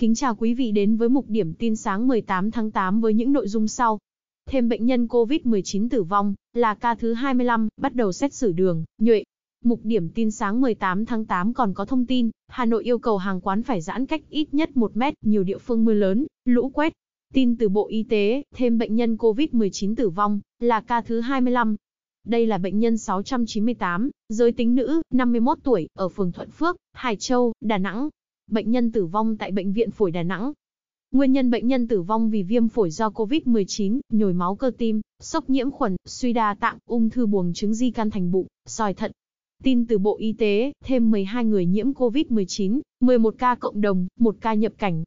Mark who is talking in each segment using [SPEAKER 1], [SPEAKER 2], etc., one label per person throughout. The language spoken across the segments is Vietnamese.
[SPEAKER 1] Kính chào quý vị đến với mục điểm tin sáng 18 tháng 8 với những nội dung sau. Thêm bệnh nhân COVID-19 tử vong, là ca thứ 25, bắt đầu xét xử đường, nhuệ. Mục điểm tin sáng 18 tháng 8 còn có thông tin, Hà Nội yêu cầu hàng quán phải giãn cách ít nhất 1 mét, nhiều địa phương mưa lớn, lũ quét. Tin từ Bộ Y tế, thêm bệnh nhân COVID-19 tử vong, là ca thứ 25. Đây là bệnh nhân 698, giới tính nữ, 51 tuổi, ở phường Thuận Phước, Hải Châu, Đà Nẵng. Bệnh nhân tử vong tại Bệnh viện Phổi Đà Nẵng. Nguyên nhân bệnh nhân tử vong vì viêm phổi do COVID-19, nhồi máu cơ tim, sốc nhiễm khuẩn, suy đa tạng, ung thư buồng trứng di căn thành bụng, sỏi thận. Tin từ Bộ Y tế, thêm 12 người nhiễm COVID-19, 11 ca cộng đồng, 1 ca nhập cảnh.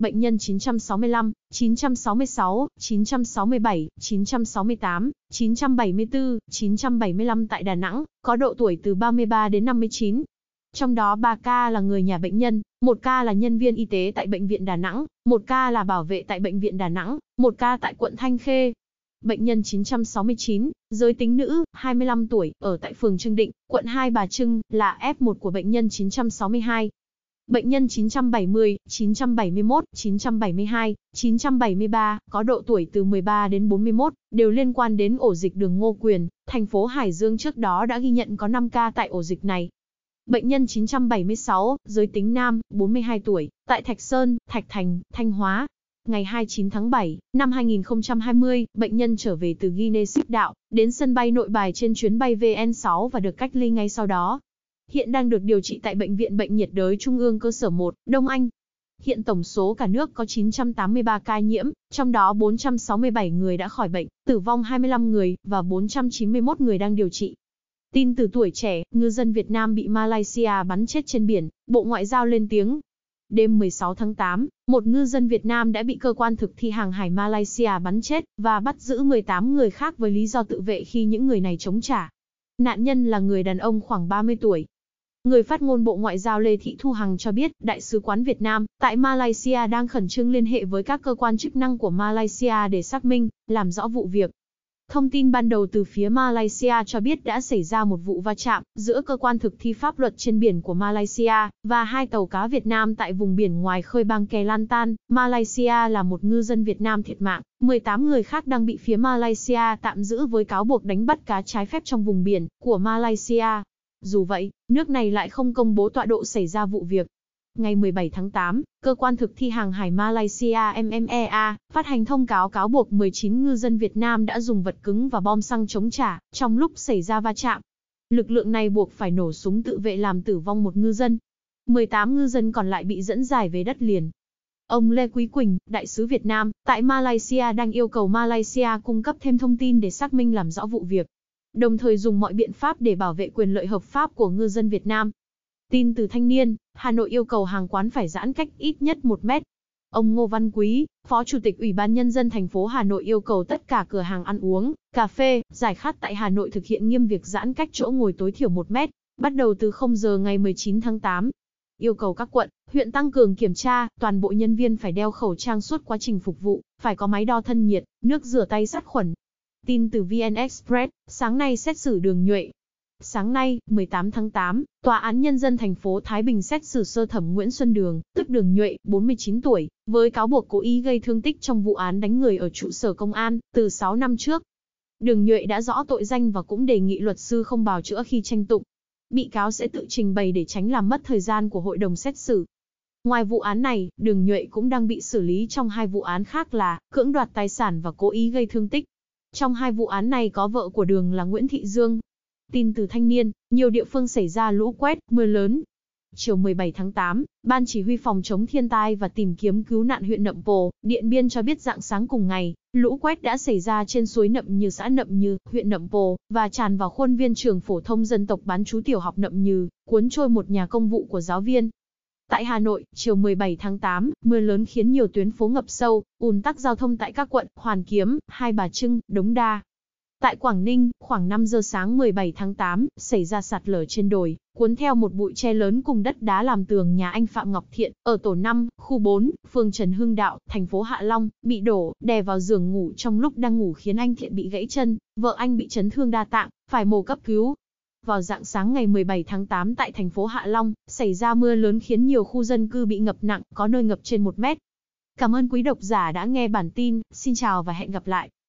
[SPEAKER 1] Bệnh nhân 965, 966, 967, 968, 974, 975 tại Đà Nẵng, có độ tuổi từ 33 đến 59. Trong đó 3 ca là người nhà bệnh nhân, 1 ca là nhân viên y tế tại Bệnh viện Đà Nẵng, 1 ca là bảo vệ tại Bệnh viện Đà Nẵng, 1 ca tại quận Thanh Khê. Bệnh nhân 969, giới tính nữ, 25 tuổi, ở tại phường Trương Định, quận Hai Bà Trưng, là F1 của bệnh nhân 962. Bệnh nhân 970, 971, 972, 973, có độ tuổi từ 13 đến 41, đều liên quan đến ổ dịch đường Ngô Quyền, thành phố Hải Dương trước đó đã ghi nhận có 5 ca tại ổ dịch này. Bệnh nhân 976, giới tính nam, 42 tuổi, tại Thạch Sơn, Thạch Thành, Thanh Hóa. Ngày 29 tháng 7, năm 2020, bệnh nhân trở về từ Guinea Xích Đạo, đến sân bay nội bài trên chuyến bay VN6 và được cách ly ngay sau đó. Hiện đang được điều trị tại Bệnh viện Bệnh nhiệt đới Trung ương cơ sở 1, Đông Anh. Hiện tổng số cả nước có 983 ca nhiễm, trong đó 467 người đã khỏi bệnh, tử vong 25 người, và 491 người đang điều trị. Tin từ tuổi trẻ, ngư dân Việt Nam bị Malaysia bắn chết trên biển, Bộ Ngoại giao lên tiếng. Đêm 16 tháng 8, một ngư dân Việt Nam đã bị cơ quan thực thi hàng hải Malaysia bắn chết, và bắt giữ 18 người khác với lý do tự vệ khi những người này chống trả. Nạn nhân là người đàn ông khoảng 30 tuổi. Người phát ngôn Bộ Ngoại giao Lê Thị Thu Hằng cho biết, Đại sứ quán Việt Nam tại Malaysia đang khẩn trương liên hệ với các cơ quan chức năng của Malaysia để xác minh, làm rõ vụ việc. Thông tin ban đầu từ phía Malaysia cho biết đã xảy ra một vụ va chạm giữa cơ quan thực thi pháp luật trên biển của Malaysia và hai tàu cá Việt Nam tại vùng biển ngoài khơi bang Kelantan. Malaysia là một ngư dân Việt Nam thiệt mạng, 18 người khác đang bị phía Malaysia tạm giữ với cáo buộc đánh bắt cá trái phép trong vùng biển của Malaysia. Dù vậy, nước này lại không công bố tọa độ xảy ra vụ việc. Ngày 17 tháng 8, Cơ quan thực thi hàng hải Malaysia MMEA phát hành thông cáo cáo buộc 19 ngư dân Việt Nam đã dùng vật cứng và bom xăng chống trả trong lúc xảy ra va chạm. Lực lượng này buộc phải nổ súng tự vệ làm tử vong một ngư dân. 18 ngư dân còn lại bị dẫn giải về đất liền. Ông Lê Quý Quỳnh, đại sứ Việt Nam, tại Malaysia đang yêu cầu Malaysia cung cấp thêm thông tin để xác minh làm rõ vụ việc. Đồng thời dùng mọi biện pháp để bảo vệ quyền lợi hợp pháp của ngư dân Việt Nam. Tin từ thanh niên, Hà Nội yêu cầu hàng quán phải giãn cách ít nhất 1 mét. Ông Ngô Văn Quý, Phó Chủ tịch Ủy ban Nhân dân thành phố Hà Nội yêu cầu tất cả cửa hàng ăn uống, cà phê, giải khát tại Hà Nội thực hiện nghiêm việc giãn cách chỗ ngồi tối thiểu 1 mét, bắt đầu từ 0 giờ ngày 19 tháng 8. Yêu cầu các quận, huyện tăng cường kiểm tra, toàn bộ nhân viên phải đeo khẩu trang suốt quá trình phục vụ, phải có máy đo thân nhiệt, nước rửa tay sát khuẩn. Tin từ VN Express, sáng nay xét xử đường nhuệ, Sáng nay, 18 tháng 8, Tòa án Nhân dân thành phố Thái Bình xét xử sơ thẩm Nguyễn Xuân Đường, tức Đường Nhuệ, 49 tuổi, với cáo buộc cố ý gây thương tích trong vụ án đánh người ở trụ sở công an, từ 6 năm trước. Đường Nhuệ đã rõ tội danh và cũng đề nghị luật sư không bào chữa khi tranh tụng. Bị cáo sẽ tự trình bày để tránh làm mất thời gian của hội đồng xét xử. Ngoài vụ án này, Đường Nhuệ cũng đang bị xử lý trong hai vụ án khác là cưỡng đoạt tài sản và cố ý gây thương tích. Trong hai vụ án này có vợ của Đường là Nguyễn Thị Dương, Tin từ thanh niên, nhiều địa phương xảy ra lũ quét, mưa lớn. Chiều 17 tháng 8, Ban Chỉ huy Phòng chống thiên tai và tìm kiếm cứu nạn huyện Nậm Pồ, Điện Biên cho biết dạng sáng cùng ngày, lũ quét đã xảy ra trên suối Nậm Như xã Nậm Như, huyện Nậm Pồ, và tràn vào khuôn viên trường phổ thông dân tộc bán chú tiểu học Nậm Như, cuốn trôi một nhà công vụ của giáo viên. Tại Hà Nội, chiều 17 tháng 8, mưa lớn khiến nhiều tuyến phố ngập sâu, ùn tắc giao thông tại các quận Hoàn Kiếm, Hai Bà Trưng, Đống Đa, Tại Quảng Ninh, khoảng 5 giờ sáng 17 tháng 8, xảy ra sạt lở trên đồi, cuốn theo một bụi tre lớn cùng đất đá làm tường nhà anh Phạm Ngọc Thiện, ở tổ 5, khu 4, phường Trần Hưng Đạo, thành phố Hạ Long, bị đổ, đè vào giường ngủ trong lúc đang ngủ khiến anh Thiện bị gãy chân, vợ anh bị chấn thương đa tạng, phải mổ cấp cứu. Vào dạng sáng ngày 17 tháng 8 tại thành phố Hạ Long, xảy ra mưa lớn khiến nhiều khu dân cư bị ngập nặng, có nơi ngập trên 1 mét. Cảm ơn quý độc giả đã nghe bản tin, xin chào và hẹn gặp lại.